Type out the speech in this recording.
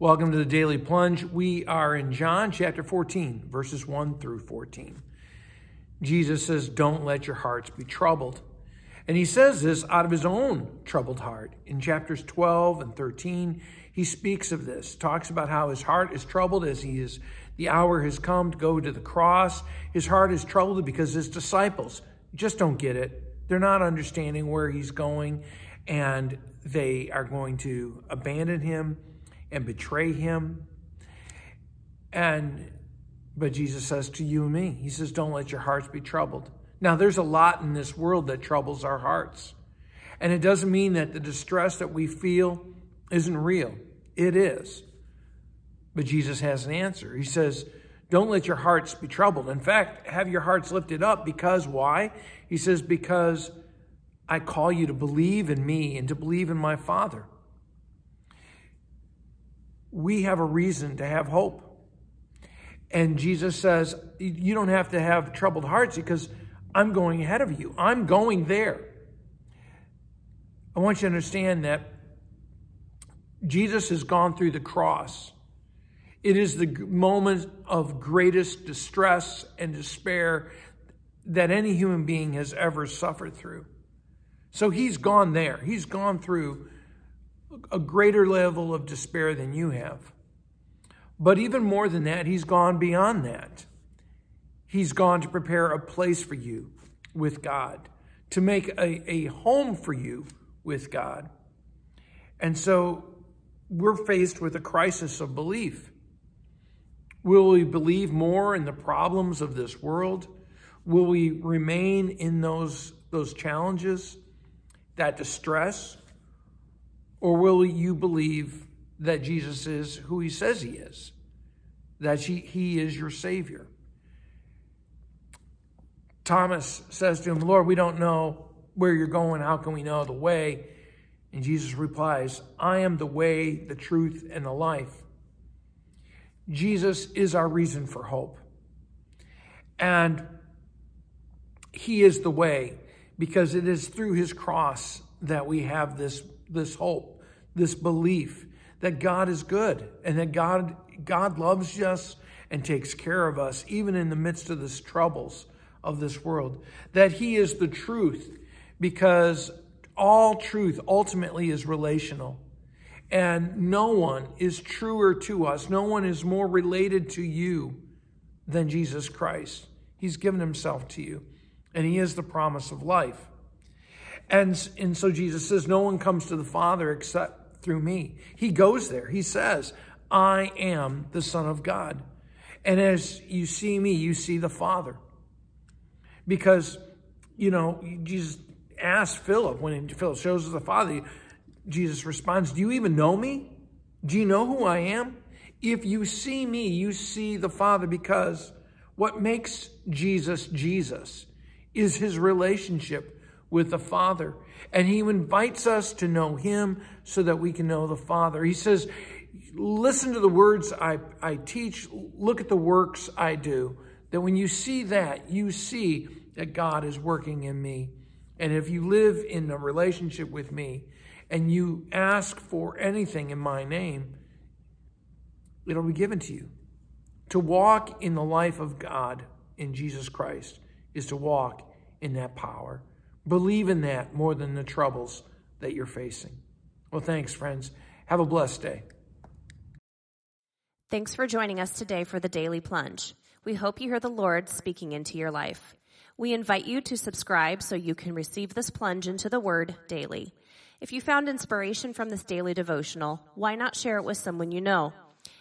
Welcome to the Daily Plunge. We are in John chapter 14, verses 1 through 14. Jesus says, Don't let your hearts be troubled. And he says this out of his own troubled heart. In chapters 12 and 13, he speaks of this, talks about how his heart is troubled as he is, the hour has come to go to the cross. His heart is troubled because his disciples just don't get it. They're not understanding where he's going, and they are going to abandon him and betray him. And but Jesus says to you and me, He says, Don't let your hearts be troubled. Now, there's a lot in this world that troubles our hearts. And it doesn't mean that the distress that we feel isn't real. It is. But Jesus has an answer. He says, Don't let your hearts be troubled. In fact, have your hearts lifted up because why? He says, Because I call you to believe in me and to believe in my Father we have a reason to have hope. And Jesus says, You don't have to have troubled hearts because I'm going ahead of you. I'm going there. I want you to understand that Jesus has gone through the cross. It is the moment of greatest distress and despair that any human being has ever suffered through. So he's gone there. He's gone through a greater level of despair than you have. But even more than that, he's gone beyond that. He's gone to prepare a place for you with God, to make a, a home for you with God. And so we're faced with a crisis of belief. Will we believe more in the problems of this world? Will we remain in those, those challenges, that distress? Or will you believe that Jesus is who he says he is? That he, he is your Savior? Thomas says to him, Lord, we don't know where you're going. How can we know the way? And Jesus replies, I am the way, the truth, and the life. Jesus is our reason for hope. And he is the way because it is through his cross that we have this this hope, this belief that God is good and that God, God loves us and takes care of us, even in the midst of the troubles of this world. That He is the truth, because all truth ultimately is relational. And no one is truer to us, no one is more related to you than Jesus Christ. He's given Himself to you, and He is the promise of life. And, and so Jesus says, No one comes to the Father except through me. He goes there. He says, I am the Son of God. And as you see me, you see the Father. Because, you know, Jesus asked Philip, when Philip shows us the Father, Jesus responds, Do you even know me? Do you know who I am? If you see me, you see the Father, because what makes Jesus Jesus is his relationship with the Father. And he invites us to know him so that we can know the Father. He says, listen to the words I, I teach, look at the works I do. That when you see that, you see that God is working in me. And if you live in a relationship with me and you ask for anything in my name, it'll be given to you. To walk in the life of God in Jesus Christ is to walk in that power. Believe in that more than the troubles that you're facing. Well, thanks, friends. Have a blessed day. Thanks for joining us today for the Daily Plunge. We hope you hear the Lord speaking into your life. We invite you to subscribe so you can receive this plunge into the Word daily. If you found inspiration from this daily devotional, why not share it with someone you know?